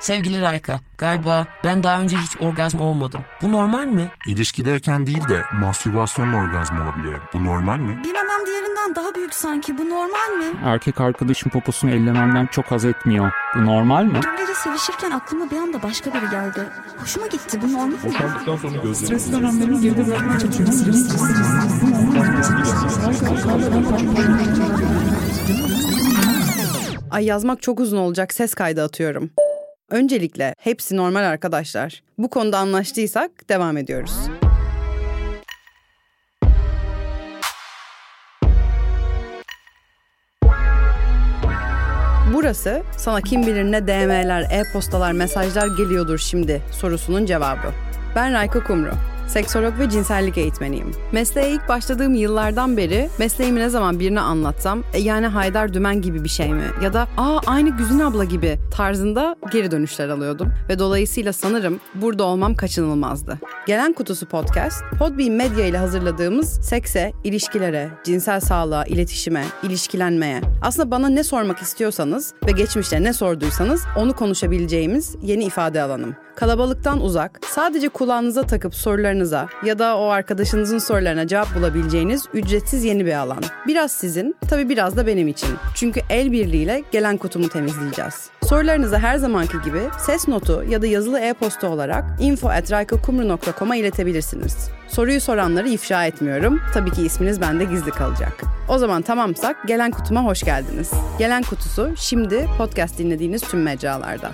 Sevgili Rayka, galiba ben daha önce hiç orgazm olmadım. Bu normal mi? İlişkideyken değil de mastürbasyonla orgazm olabiliyor. Bu normal mi? Bilemem diğerinden daha büyük sanki. Bu normal mi? Erkek arkadaşım poposunu ellememden çok haz etmiyor. Bu normal mi? Dün gece sevişirken aklıma bir anda başka biri geldi. Hoşuma gitti. Bu normal mi? Boşandıktan sonra gözlerim... Stres dönemlerini geride bırakmaya çalışıyorum. Ay yazmak çok uzun olacak ses kaydı atıyorum. Öncelikle hepsi normal arkadaşlar. Bu konuda anlaştıysak devam ediyoruz. Burası sana kim bilir ne DM'ler, e-postalar, mesajlar geliyordur şimdi sorusunun cevabı. Ben Rayka Kumru. Seksolog ve cinsellik eğitmeniyim. Mesleğe ilk başladığım yıllardan beri mesleğimi ne zaman birine anlatsam e yani Haydar Dümen gibi bir şey mi ya da aa aynı Güzin abla gibi tarzında geri dönüşler alıyordum. Ve dolayısıyla sanırım burada olmam kaçınılmazdı. Gelen Kutusu Podcast, Podbean Medya ile hazırladığımız sekse, ilişkilere, cinsel sağlığa, iletişime, ilişkilenmeye, aslında bana ne sormak istiyorsanız ve geçmişte ne sorduysanız onu konuşabileceğimiz yeni ifade alanım. Kalabalıktan uzak, sadece kulağınıza takıp sorularınıza ya da o arkadaşınızın sorularına cevap bulabileceğiniz ücretsiz yeni bir alan. Biraz sizin, tabii biraz da benim için. Çünkü el birliğiyle gelen kutumu temizleyeceğiz. Sorularınızı her zamanki gibi ses notu ya da yazılı e-posta olarak info.raykakumru.com'a iletebilirsiniz. Soruyu soranları ifşa etmiyorum. Tabii ki isminiz bende gizli kalacak. O zaman tamamsak gelen kutuma hoş geldiniz. Gelen kutusu şimdi podcast dinlediğiniz tüm mecralarda.